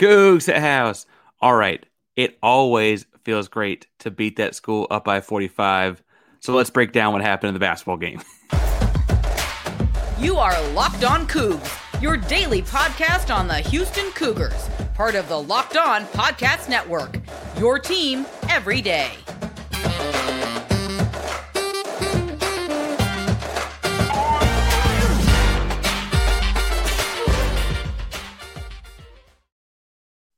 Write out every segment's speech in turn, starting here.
Coogs house. All right. It always feels great to beat that school up by 45. So let's break down what happened in the basketball game. You are Locked On Coogs, your daily podcast on the Houston Cougars, part of the Locked On Podcast Network. Your team every day.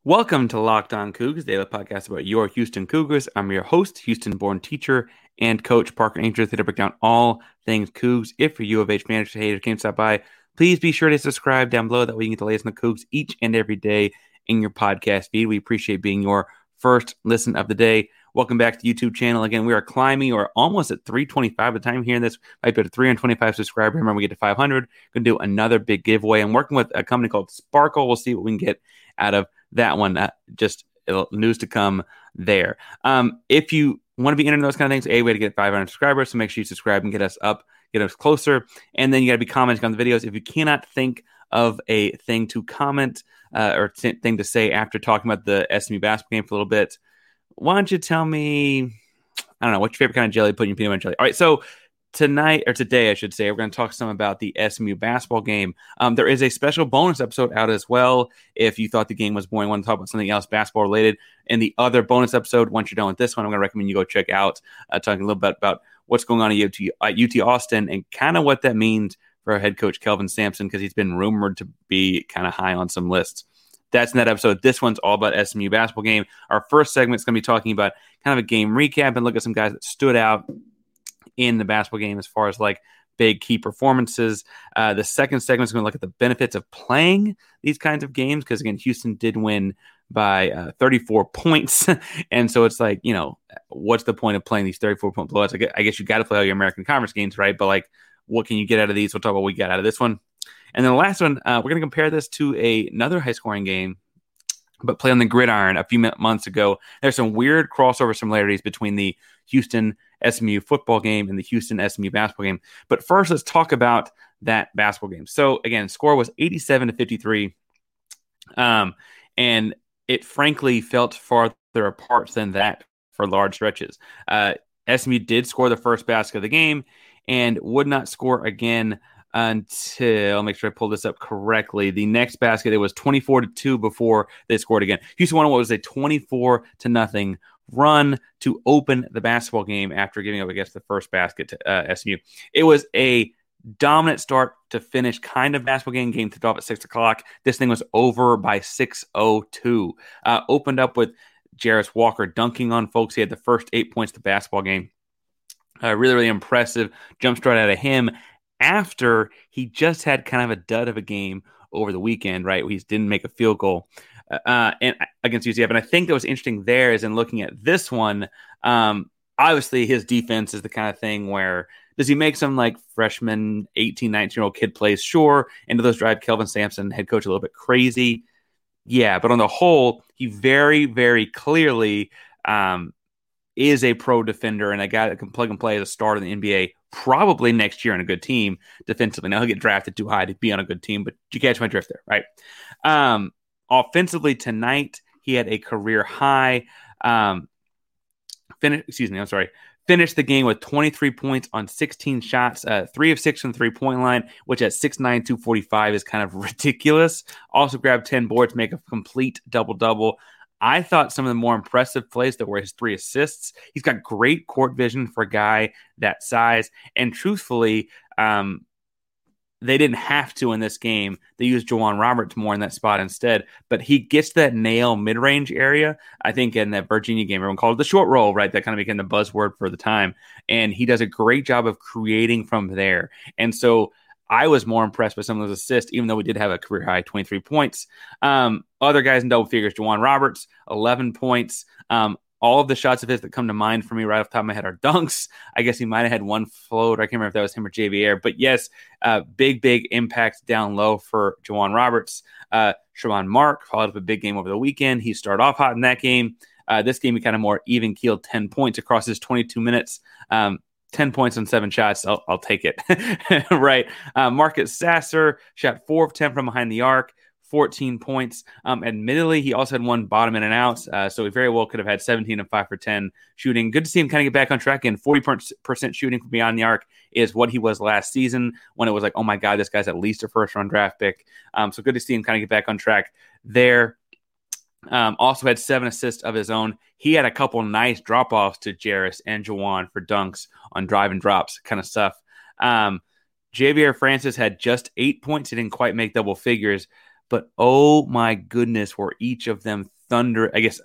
Welcome to Locked On Coogs, daily podcast about your Houston Cougars. I'm your host, Houston-born teacher and coach Parker Ainsworth, here to break down all things Coogs. If you're U of H manager, haters can't stop by, please be sure to subscribe down below. That way you can get the latest on the Coogs each and every day in your podcast feed. We appreciate being your first listen of the day. Welcome back to YouTube channel. Again, we are climbing or almost at 325 by the time hearing this. Might be at 325 subscribers. Remember, we get to 500. Going to do another big giveaway. I'm working with a company called Sparkle. We'll see what we can get out of that one. Uh, just news to come there. Um, if you want to be entering those kind of things, a way to get 500 subscribers. So make sure you subscribe and get us up, get us closer. And then you got to be commenting on the videos. If you cannot think of a thing to comment uh, or t- thing to say after talking about the SMU basketball game for a little bit, why don't you tell me? I don't know what's your favorite kind of jelly? Put in peanut butter jelly. All right, so tonight or today, I should say, we're going to talk some about the SMU basketball game. Um, there is a special bonus episode out as well. If you thought the game was boring, want to talk about something else basketball related, and the other bonus episode, once you're done with this one, I'm going to recommend you go check out uh, talking a little bit about what's going on at UT, at UT Austin and kind of what that means for our head coach Kelvin Sampson because he's been rumored to be kind of high on some lists. That's in that episode. This one's all about SMU basketball game. Our first segment is going to be talking about kind of a game recap and look at some guys that stood out in the basketball game as far as like big key performances. Uh, the second segment is going to look at the benefits of playing these kinds of games because again, Houston did win by uh, 34 points, and so it's like you know, what's the point of playing these 34 point blowouts? I guess, you got to play all your American Conference games, right? But like, what can you get out of these? We'll talk about what we got out of this one. And then the last one, uh, we're going to compare this to a, another high scoring game but play on the gridiron a few months ago. There's some weird crossover similarities between the Houston SMU football game and the Houston SMU basketball game. But first, let's talk about that basketball game. So again, score was 87 to 53. Um, and it frankly felt farther apart than that for large stretches. Uh, SMU did score the first basket of the game and would not score again until I'll make sure I pull this up correctly. The next basket it was 24 to 2 before they scored again. Houston won what was a 24 to nothing run to open the basketball game after giving up, against the first basket to uh, SMU. It was a dominant start to finish kind of basketball game. Game tipped off at six o'clock. This thing was over by 6:02. Uh, opened up with Jarace Walker dunking on folks. He had the first eight points to basketball game. Uh, really, really impressive jump start out of him after he just had kind of a dud of a game over the weekend, right? He didn't make a field goal uh, and against UCF. And I think that was interesting there is in looking at this one. Um, obviously, his defense is the kind of thing where does he make some like freshman 18, 19 year old kid plays? Sure. Into those drive Kelvin Sampson, head coach, a little bit crazy. Yeah. But on the whole, he very, very clearly um, is a pro defender and a guy that can plug and play as a starter in the NBA probably next year on a good team defensively. Now he'll get drafted too high to be on a good team, but you catch my drift there, right? Um, offensively tonight, he had a career high. Um, finish, excuse me, I'm sorry. Finished the game with 23 points on 16 shots, uh, three of six from three point line, which at 6'9, 245 is kind of ridiculous. Also grabbed 10 boards, make a complete double double. I thought some of the more impressive plays that were his three assists. He's got great court vision for a guy that size. And truthfully, um, they didn't have to in this game. They used J'Wan Roberts more in that spot instead. But he gets that nail mid range area. I think in that Virginia game, everyone called it the short roll, right? That kind of became the buzzword for the time. And he does a great job of creating from there. And so I was more impressed with some of those assists, even though we did have a career high 23 points. Um, other guys in double figures, J'Wan Roberts, 11 points. Um, all of the shots of his that come to mind for me right off the top of my head are dunks. I guess he might have had one float. I can't remember if that was him or JVR. But yes, uh, big, big impact down low for J'Wan Roberts. Uh, Tramon Mark followed up a big game over the weekend. He started off hot in that game. Uh, this game, he kind of more even keeled 10 points across his 22 minutes. Um, 10 points on seven shots. I'll, I'll take it. right. Uh, Marcus Sasser shot four of 10 from behind the arc 14 points. Um, admittedly, he also had one bottom in and out, uh, so he very well could have had 17 and 5 for 10 shooting. Good to see him kind of get back on track. And 40% shooting from beyond the arc is what he was last season when it was like, oh my God, this guy's at least a first round draft pick. Um, so good to see him kind of get back on track there. Um, also had seven assists of his own. He had a couple nice drop offs to Jarace and J'Wan for dunks on drive and drops kind of stuff. Um, Ja'Vier Francis had just eight points. He didn't quite make double figures, but oh my goodness, were each of them thunder. I guess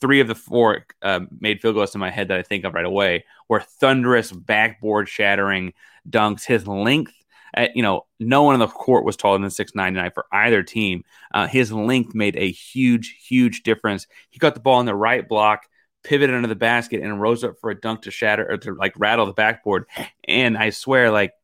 three of the four uh, made field goals in my head that I think of right away were thunderous, backboard shattering dunks. His length, at, you know, no one on the court was taller than six nine nine for either team. Uh, his length made a huge, huge difference. He got the ball in the right block pivoted under the basket and rose up for a dunk to shatter or to like rattle the backboard. And I swear, like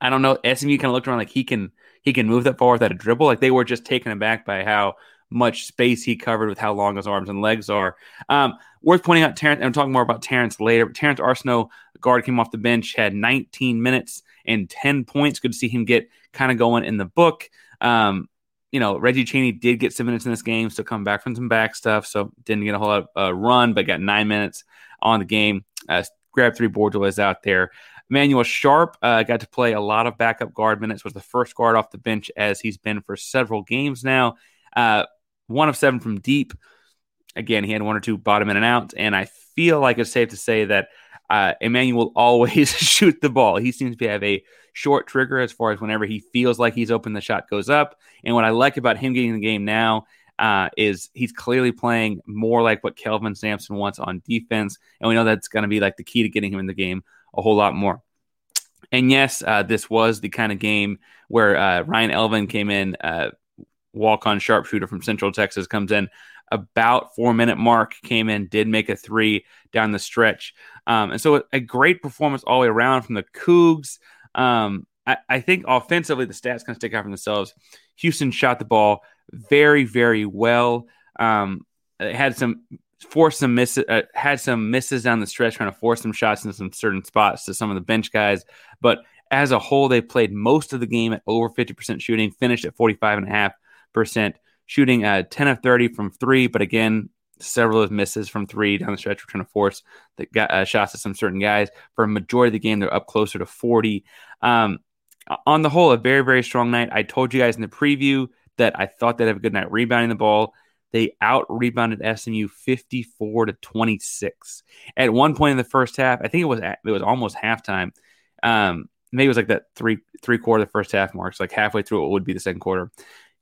I don't know. SMU kind of looked around like he can he can move that far without a dribble. Like they were just taken aback by how much space he covered with how long his arms and legs are. Um, worth pointing out, Terrance. I'm talking more about Terrance later. But Terrance Arceneaux, guard, came off the bench, had 19 minutes and 10 points. Good to see him get kind of going in the book. Um, you know, Reggie Chaney did get some minutes in this game, so come back from some back stuff. So didn't get a whole lot of uh, run, but got nine minutes on the game. Uh, grabbed three boards while was out there. Emanuel Sharp uh, got to play a lot of backup guard minutes, was the first guard off the bench as he's been for several games now. Uh, one of seven from deep. Again, he had one or two bottom in and out, and I feel like it's safe to say that uh, Emanuel always shoot the ball. He seems to have a short trigger as far as whenever he feels like he's open, the shot goes up. And what I like about him getting the game now uh, is he's clearly playing more like what Kelvin Sampson wants on defense, and we know that's going to be like the key to getting him in the game a whole lot more. And yes, uh, this was the kind of game where uh, Ryan Elvin came in, uh, walk on sharpshooter from Central Texas, comes in about four minute mark, came in, did make a three down the stretch. Um, and so a, great performance all the way around from the Coogs. Um, I, I, think offensively, the stats kind of stick out for themselves. Houston shot the ball very, very well. Um, had some forced some misses, uh, had some misses down the stretch, trying to force some shots in some certain spots to some of the bench guys. But as a whole, they played most of the game at over 50% shooting, finished at 45.5% shooting, uh, 10 of 30 from three. But again, several of misses from three down the stretch. We're trying to force the uh, shots to some certain guys. For a majority of the game, they're up closer to 40. Um, on the whole, a very, very strong night. I told you guys in the preview that I thought they'd have a good night rebounding the ball. They out rebounded SMU 54 to 26. At one point in the first half, I think it was it was almost halftime. Um, maybe it was like that three three quarter of the first half marks, like halfway through it would be the second quarter.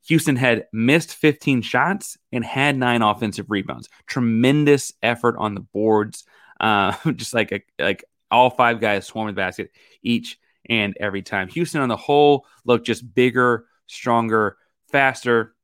Houston had missed 15 shots and had nine offensive rebounds. Tremendous effort on the boards. Uh, just like a, like all five guys swarming the basket each and every time. Houston on the whole looked just bigger, stronger, faster,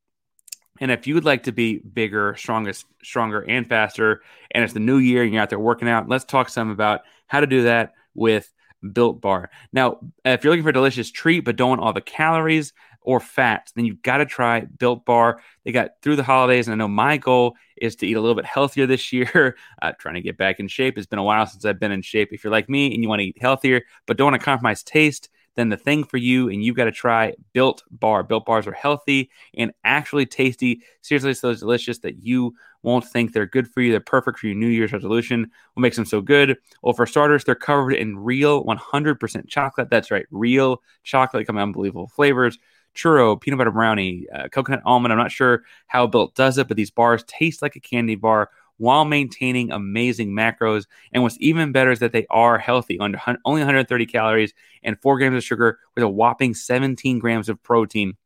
and if you would like to be bigger, strongest, stronger, and faster, and it's the new year and you're out there working out, let's talk some about how to do that with Built Bar. Now, if you're looking for a delicious treat but don't want all the calories or fats, then you've got to try Built Bar. They got through the holidays, and I know my goal is to eat a little bit healthier this year, uh, trying to get back in shape. It's been a while since I've been in shape. If you're like me and you want to eat healthier but don't want to compromise taste, then the thing for you, and you've got to try Built Bar. Built Bars are healthy and actually tasty. Seriously, so delicious that you won't think they're good for you. They're perfect for your New Year's resolution. What makes them so good? Well, for starters, they're covered in real 100% chocolate. That's right, real chocolate, Come unbelievable flavors churro, peanut butter brownie, uh, coconut almond. I'm not sure how Built does it, but these bars taste like a candy bar while maintaining amazing macros. And what's even better is that they are healthy, under only 130 calories and four grams of sugar with a whopping 17 grams of protein.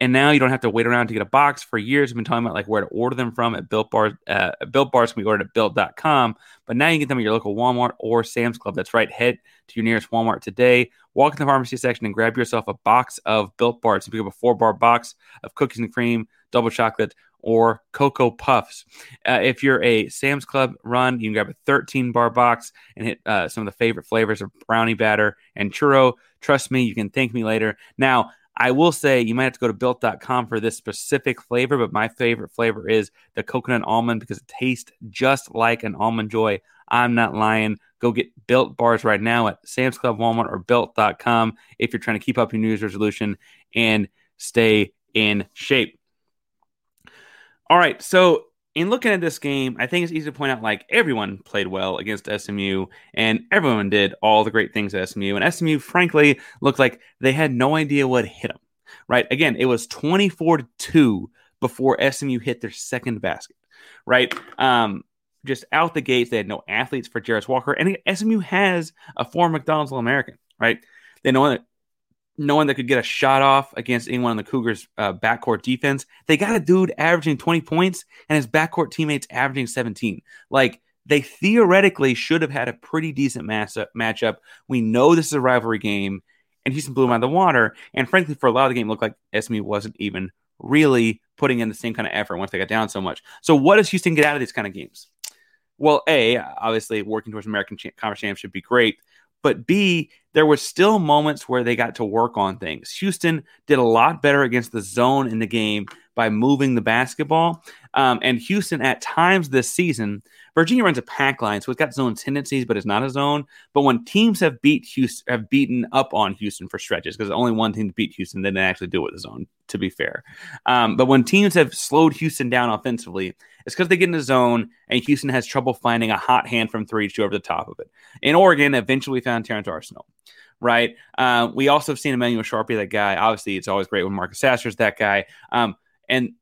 And now you don't have to wait around to get a box. For years, I've been talking about like where to order them from at Built Bars. Uh, Built Bars can be ordered at built.com, but now you can get them at your local Walmart or Sam's Club. That's right. Head to your nearest Walmart today. Walk in the pharmacy section and grab yourself a box of Built Bars. You pick up a four bar box of cookies and cream, double chocolate, or Cocoa Puffs. Uh, if you're a Sam's Club run, you can grab a 13 bar box and hit uh, some of the favorite flavors of brownie batter and churro. Trust me, you can thank me later. Now, I will say you might have to go to built.com for this specific flavor, but my favorite flavor is the coconut almond because it tastes just like an almond joy. I'm not lying. Go get built bars right now at Sam's Club, Walmart, or built.com if you're trying to keep up your New Year's resolution and stay in shape. All right, so in looking at this game, I think it's easy to point out like everyone played well against SMU and everyone did all the great things at SMU. And SMU, frankly, looked like they had no idea what hit them, right? Again, it was 24 to 2 before SMU hit their second basket, right? Um, just out the gates, they had no athletes for Jarace Walker. And SMU has a former McDonald's All American, right? They know no one that could get a shot off against anyone on the Cougars' uh, backcourt defense. They got a dude averaging 20 points and his backcourt teammates averaging 17. Like, they theoretically should have had a pretty decent mass- matchup. We know this is a rivalry game, and Houston blew him out of the water. And frankly, for a lot of the game, looked like SMU wasn't even really putting in the same kind of effort once they got down so much. So, what does Houston get out of these kind of games? Well, A, obviously, working towards American Conference Championship would be great. But B, there were still moments where they got to work on things. Houston did a lot better against the zone in the game by moving the basketball. Um, and Houston, at times this season, Virginia runs a pack line, so it's got zone tendencies, but it's not a zone. But when teams have beat Houston, have beaten up on Houston for stretches, because only one team to beat Houston, then they actually do it with the zone. To be fair, um, but when teams have slowed Houston down offensively, it's because they get in the zone and Houston has trouble finding a hot hand from three to shoot over the top of it. In Oregon, eventually found Terrance Arceneaux right? Uh, we also have seen Emanuel Sharpie, that guy. Obviously, it's always great when Marcus Sasser's that guy. Um, and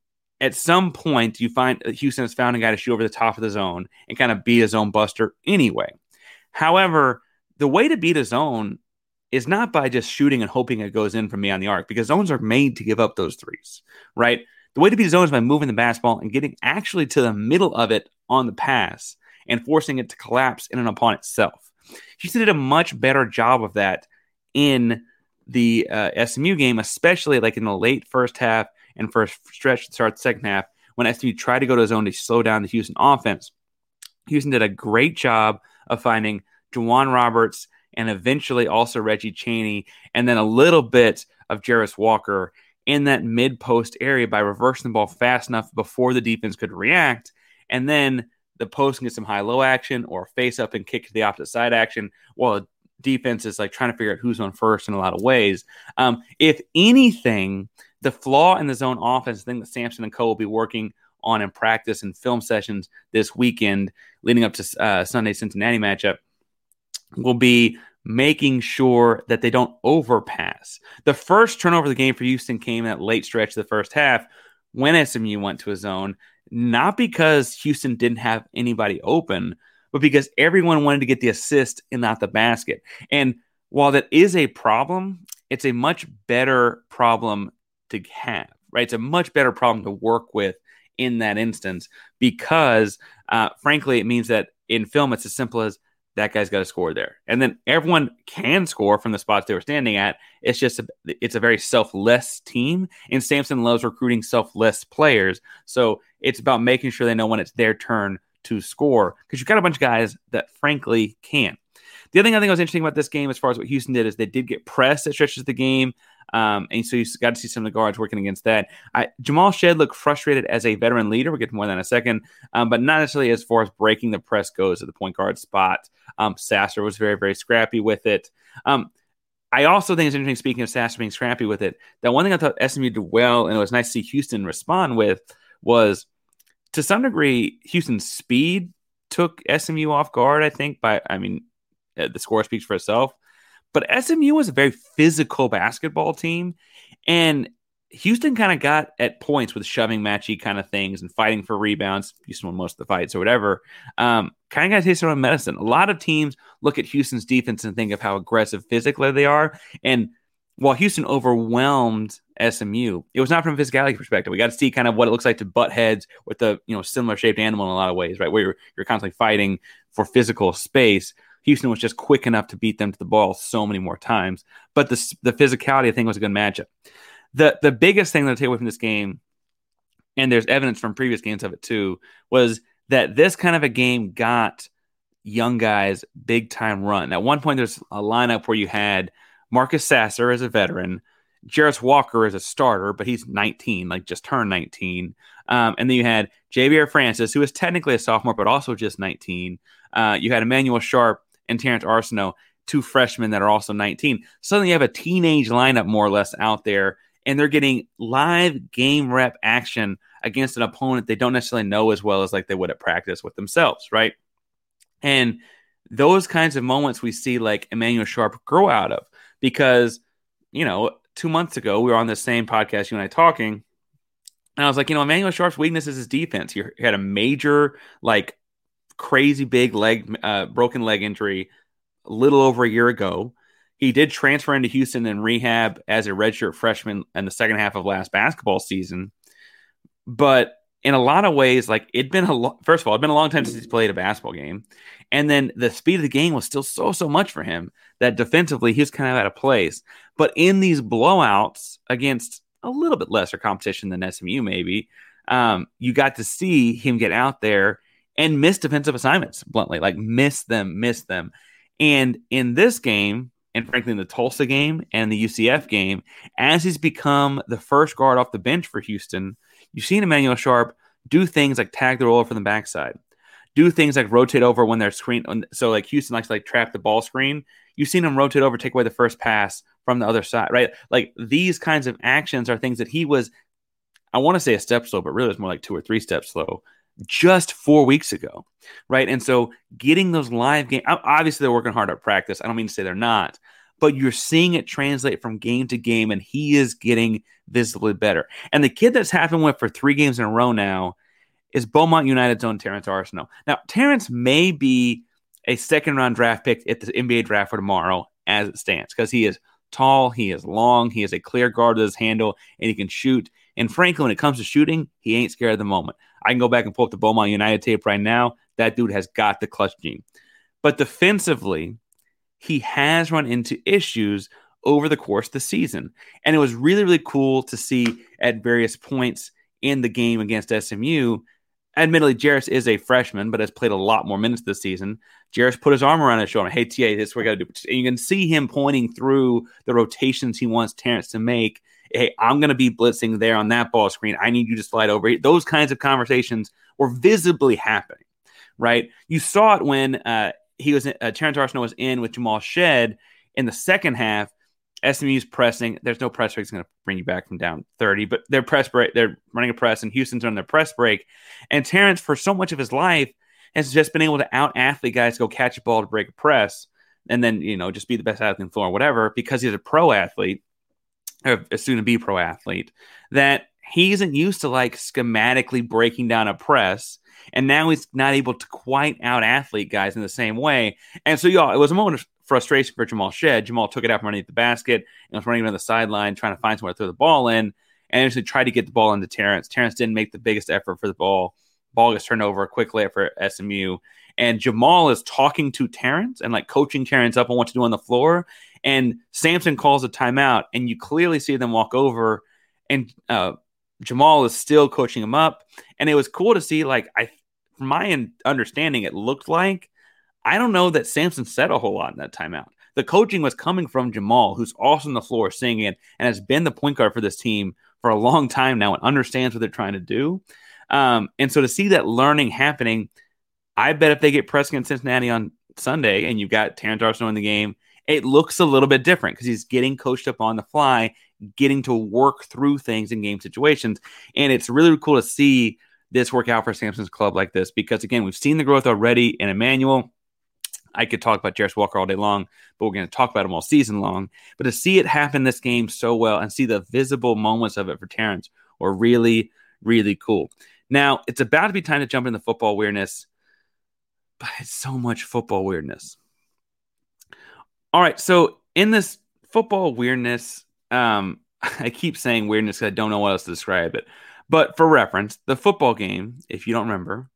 at some point, you find Houston has found a guy to shoot over the top of the zone and kind of beat a zone buster anyway. However, the way to beat a zone is not by just shooting and hoping it goes in from beyond the arc because zones are made to give up those threes, right? The way to beat a zone is by moving the basketball and getting actually to the middle of it on the pass and forcing it to collapse in and upon itself. Houston did a much better job of that in the uh, SMU game, especially like in the late first half and for a stretch to start the second half when SMU tried to go to a zone to slow down the Houston offense. Houston did a great job of finding J'Wan Roberts and eventually also Reggie Chaney, and then a little bit of Jarace Walker in that mid post area by reversing the ball fast enough before the defense could react. And then the post can get some high low action or face up and kick to the opposite side action while defense is like trying to figure out who's on first in a lot of ways. Um, if anything, the flaw in the zone offense, thing that Sampson and Co will be working on in practice and film sessions this weekend leading up to uh, Sunday Cincinnati matchup will be making sure that they don't overpass. The first turnover of the game for Houston came in that late stretch of the first half when SMU went to a zone, not because Houston didn't have anybody open, but because everyone wanted to get the assist and not the basket. And while that is a problem, it's a much better problem to have, right? It's a much better problem to work with in that instance because, uh, frankly, it means that in film, it's as simple as that guy's got to score there. And then everyone can score from the spots they were standing at. It's just a, it's a very selfless team, and Sampson loves recruiting selfless players. So it's about making sure they know when it's their turn to score because you've got a bunch of guys that frankly can't. The other thing I think was interesting about this game, as far as what Houston did, is they did get pressed at stretches the game. Um, and so you got to see some of the guards working against that. I, Jamal Shead looked frustrated as a veteran leader. We'll get more than a second, um, but not necessarily as far as breaking the press goes at the point guard spot. Um, Sasser was very, very scrappy with it. Um, I also think it's interesting, speaking of Sasser being scrappy with it, that one thing I thought SMU did well, and it was nice to see Houston respond with, was to some degree, Houston's speed took SMU off guard, I think, by, I mean, uh, the score speaks for itself. But SMU was a very physical basketball team. And Houston kind of got at points with shoving matchy kind of things and fighting for rebounds. Houston won most of the fights or whatever. Um, kind of got to taste of own medicine. A lot of teams look at Houston's defense and think of how aggressive physically they are. And while Houston overwhelmed SMU, it was not from a physicality perspective. We got to see kind of what it looks like to butt heads with a you know similar shaped animal in a lot of ways, right? Where you're you're constantly fighting for physical space. Houston was just quick enough to beat them to the ball so many more times. But the the physicality, I think, was a good matchup. The the biggest thing that I take away from this game, and there's evidence from previous games of it too, was that this kind of a game got young guys big time run. At one point, there's a lineup where you had Marcus Sasser as a veteran, Jarace Walker as a starter, but he's 19, like just turned 19. Um, and then you had Ja'Vier Francis, who is technically a sophomore, but also just 19. Uh, you had Emanuel Sharp and Terrance Arceneaux, two freshmen that are also 19. Suddenly you have a teenage lineup more or less out there. and they're getting live game rep action against an opponent they don't necessarily know as well as like they would at practice with themselves, right? And those kinds of moments we see like Emanuel Sharp grow out of because, you know, two months ago we were on the same podcast, you and I talking, and I was like, you know, Emanuel Sharp's weakness is his defense. He had a major, like, crazy big leg, uh, broken leg injury a little over a year ago. He did transfer into Houston and rehab as a redshirt freshman in the second half of last basketball season. But in a lot of ways, like it'd been a lo- first of all, it'd been a long time since he's played a basketball game, and then the speed of the game was still so so much for him that defensively he was kind of out of place. But in these blowouts against a little bit lesser competition than SMU, maybe um, you got to see him get out there and miss defensive assignments bluntly, like miss them, miss them. And in this game, and frankly in the Tulsa game and the UCF game, as he's become the first guard off the bench for Houston, you've seen Emanuel Sharp do things like tag the roller from the backside, do things like rotate over when they're screen. So like Houston likes to like trap the ball screen. You've seen him rotate over, take away the first pass from the other side, right? Like these kinds of actions are things that he was, I want to say a step slow, but really it's more like two or three steps slow just four weeks ago, right? And so getting those live games, obviously they're working hard at practice. I don't mean to say they're not, but you're seeing it translate from game to game, and he is getting visibly better. And the kid that's happened with for three games in a row now is Beaumont United's own Terrance Arceneaux. Now, Terrance may be a second round draft pick at the NBA draft for tomorrow as it stands because he is tall, he is long, he has a clear guard with his handle, and he can shoot. And frankly, when it comes to shooting, he ain't scared of the moment. I can go back and pull up the Beaumont United tape right now. That dude has got the clutch gene. But defensively, he has run into issues over the course of the season. And it was really, really cool to see at various points in the game against SMU. Admittedly, Jarace is a freshman, but has played a lot more minutes this season. Jarace put his arm around his shoulder. Hey, TA, this is what we got to do. And you can see him pointing through the rotations he wants Terrance to make. Hey, I'm going to be blitzing there on that ball screen. I need you to slide over. Those kinds of conversations were visibly happening, right? You saw it when uh, he was uh, Terrance Arceneaux was in with Jamal Shead in the second half. SMU's pressing. There's no press break. It's going to bring you back from down 30, but they're press break. They're running a press, and Houston's on their press break. And Terrance, for so much of his life, has just been able to out athlete guys go catch a ball to break a press, and then you know just be the best athlete on the floor or whatever because he's a pro athlete, or a soon to be pro athlete. That he isn't used to like schematically breaking down a press and now he's not able to quite out athlete guys in the same way. And so, y'all, it was a moment of frustration for Jamal Shead. Jamal took it out from underneath the basket and was running around the sideline trying to find somewhere to throw the ball in and actually tried to get the ball into Terrance. Terrance didn't make the biggest effort for the ball. Ball gets turned over quickly for SMU. And Jamal is talking to Terrance and like coaching Terrance up on what to do on the floor. And Sampson calls a timeout, and you clearly see them walk over. And uh, Jamal is still coaching him up. And it was cool to see, like, I, from my understanding, it looked like I don't know that Sampson said a whole lot in that timeout. The coaching was coming from Jamal, who's also on the floor singing and has been the point guard for this team for a long time now and understands what they're trying to do. Um, and so to see that learning happening, I bet if they get pressed against Cincinnati on Sunday and you've got Terrance Arceneaux in the game, it looks a little bit different because he's getting coached up on the fly getting to work through things in game situations. And it's really cool to see this work out for Sampson's club like this because, again, we've seen the growth already in Emanuel. I could talk about Jarace Walker all day long, but we're going to talk about him all season long. But to see it happen this game so well and see the visible moments of it for Terrance were really, really cool. Now, it's about to be time to jump into football weirdness, but it's so much football weirdness. All right, so in this football weirdness um, I keep saying weirdness because I don't know what else to describe it. But for reference, the football game, if you don't remember,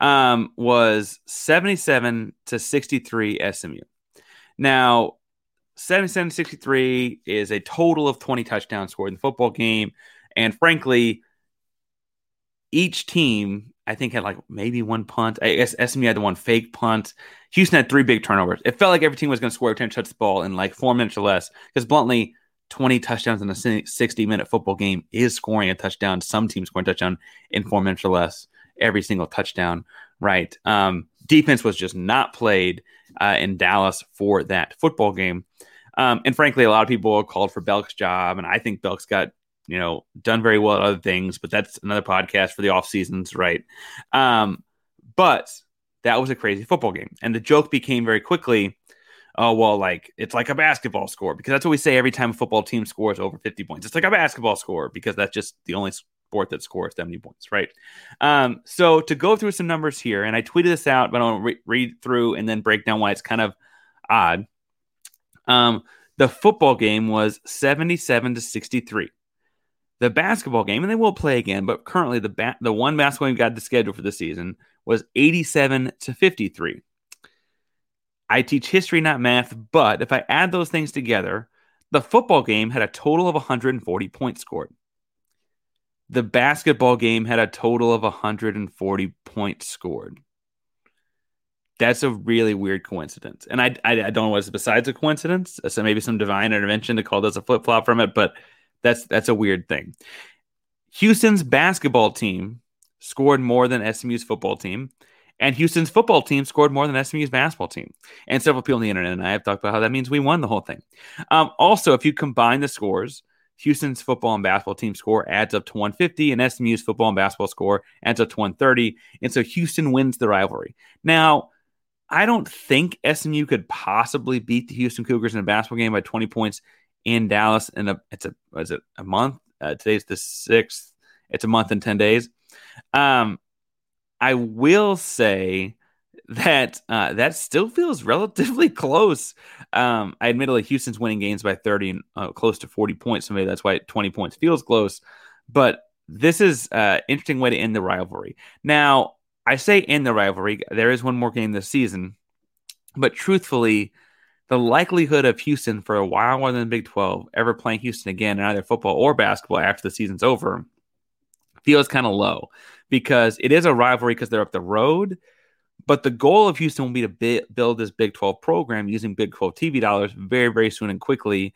um, was 77 to 63 SMU. Now, 77 to 63 is a total of 20 touchdowns scored in the football game. And frankly, each team, I think, had like maybe one punt. I guess SMU had the one fake punt. Houston had three big turnovers. It felt like every team was going to score 10 touch the ball in like four minutes or less. Because bluntly, 20 touchdowns in a 60 minute football game is scoring a touchdown. Some teams scoring a touchdown in four minutes or less every single touchdown, right? Um, defense was just not played uh, in Dallas for that football game. Um, and frankly, a lot of people called for Belk's job, and I think Belk's got you know, done very well at other things, but that's another podcast for the off seasons, right? Um, but that was a crazy football game. And the joke became very quickly, oh, well, like it's like a basketball score, because that's what we say every time a football team scores over 50 points. It's like a basketball score, because that's just the only sport that scores 70 points, right? Um, so to go through some numbers here, and I tweeted this out, but I want to re- read through and then break down why it's kind of odd. Um, the football game was 77 to 63. The basketball game, and they will play again, but currently the ba- the one basketball game got the schedule for the season was 87 to 53. I teach history, not math, but if I add those things together, the football game had a total of 140 points scored. The basketball game had a total of 140 points scored. That's a really weird coincidence. And I, I, I don't know what's besides a coincidence. So maybe some divine intervention to call this a flip flop from it, but that's that's a weird thing. Houston's basketball team scored more than SMU's football team, and Houston's football team scored more than SMU's basketball team. And several people on the internet and I have talked about how that means we won the whole thing. Um, also, if you combine the scores, Houston's football and basketball team score adds up to 150, and SMU's football and basketball score adds up to 130. And so Houston wins the rivalry. Now, I don't think SMU could possibly beat the Houston Cougars in a basketball game by 20 points in Dallas in a it's a was it a month? Uh, today's the sixth. It's a month and 10 days. Um, I will say that uh, that still feels relatively close. Um, I admittedly Houston's winning games by 30 and uh, close to 40 points, so maybe that's why 20 points feels close. But this is an uh, interesting way to end the rivalry. Now, I say end the rivalry. There is one more game this season, but truthfully, the likelihood of Houston for a while more than the Big 12 ever playing Houston again in either football or basketball after the season's over feels kind of low because it is a rivalry because they're up the road. But the goal of Houston will be to bi- build this Big 12 program using Big 12 TV dollars very, very soon and quickly.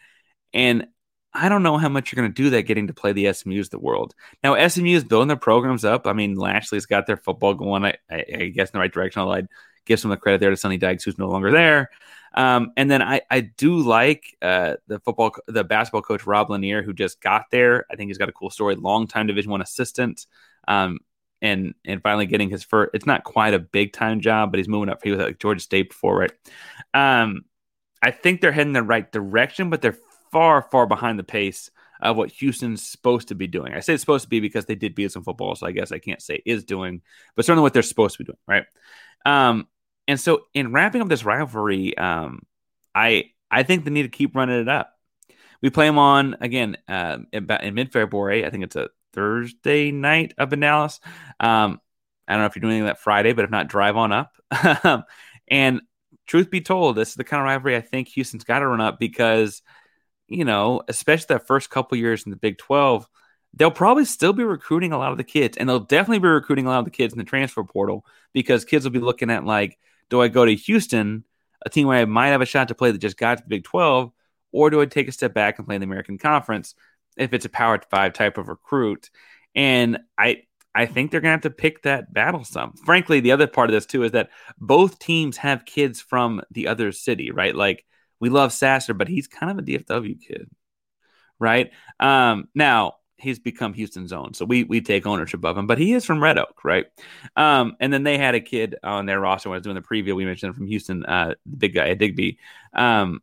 And I don't know how much you're going to do that getting to play the SMUs of the world. Now, SMU is building their programs up. I mean, Lashlee's got their football going, I, I, I guess, in the right direction. Although I'd give some of the credit there to Sonny Dykes, who's no longer there. Um, and then I, I do like uh, the football, the basketball coach Rob Lanier, who just got there. I think he's got a cool story. Long time Division One assistant, um, and and finally getting his first. It's not quite a big time job, but he's moving up. He was at Georgia State before, right? Um, I think they're heading the right direction, but they're far, far behind the pace of what Houston's supposed to be doing. I say it's supposed to be because they did beat us in football, so I guess I can't say is doing, but certainly what they're supposed to be doing, right? Um, and so in wrapping up this rivalry, um, I I think they need to keep running it up. We play them on again uh, in, in mid February. I think it's a Thursday night up in Dallas. Um, I don't know if you're doing that Friday, but if not, drive on up. and truth be told, this is the kind of rivalry I think Houston's got to run up because, you know, especially that first couple years in the Big 12, they'll probably still be recruiting a lot of the kids, and they'll definitely be recruiting a lot of the kids in the transfer portal because kids will be looking at like, do I go to Houston, a team where I might have a shot to play that just got to the Big 12, or do I take a step back and play in the American Conference if it's a Power Five type of recruit? And I I think they're gonna have to pick that battle some. Frankly, the other part of this too is that both teams have kids from the other city, right? Like we love Sasser, but he's kind of a DFW kid, right? Um, now he's become Houston's own. So we we take ownership of him, but he is from Red Oak, right? Um, and then they had a kid on their roster when I was doing the preview. We mentioned from Houston, uh, the big guy, Digby. Um,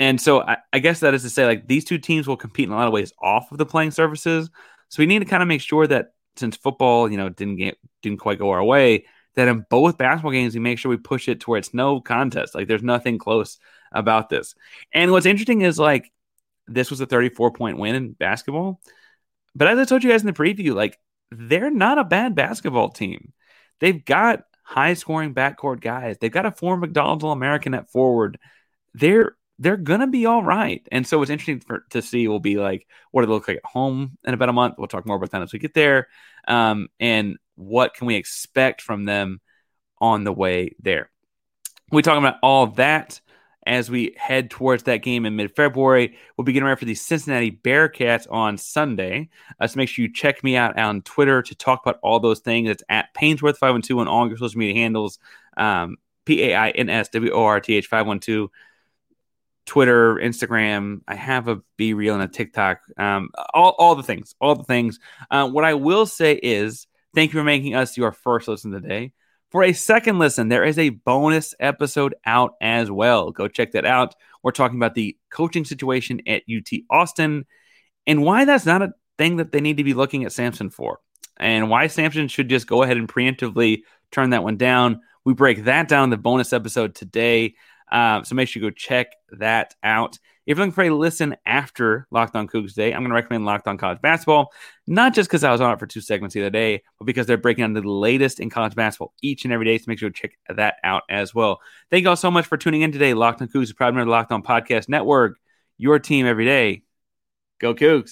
and so I, I, guess that is to say, like these two teams will compete in a lot of ways off of the playing surfaces. So we need to kind of make sure that since football, you know, didn't get didn't quite go our way, that in both basketball games we make sure we push it to where it's no contest. Like there's nothing close about this. And what's interesting is like this was a 34 point win in basketball. But as I told you guys in the preview, like they're not a bad basketball team. They've got high scoring backcourt guys. They've got a former McDonald's All American at forward. They're they're gonna be all right. And so what's interesting for, to see will be like what do they look like at home in about a month. We'll talk more about that as we get there. Um, and what can we expect from them on the way there? We talking about all that as we head towards that game in mid February. We'll be getting ready for the Cincinnati Bearcats on Sunday. Uh, so make sure you check me out on Twitter to talk about all those things. It's at Painsworth512 on all your social media handles. Um, P A I N S W O R T H 512. Twitter, Instagram. I have a BeReal and a TikTok. Um, all, all the things, all the things. Uh, what I will say is thank you for making us your first listen today. For a second listen, there is a bonus episode out as well. Go check that out. We're talking about the coaching situation at UT Austin and why that's not a thing that they need to be looking at Sampson for, and why Sampson should just go ahead and preemptively turn that one down. We break that down in the bonus episode today. Uh, so make sure you go check that out. If you're looking for a listen after Locked On Coogs Day, I'm going to recommend Locked On College Basketball, not just because I was on it for two segments the other day, but because they're breaking down the latest in college basketball each and every day. So make sure you check that out as well. Thank you all so much for tuning in today. Locked On Coogs is proud member of the Locked On Podcast Network. Your team every day. Go Coogs.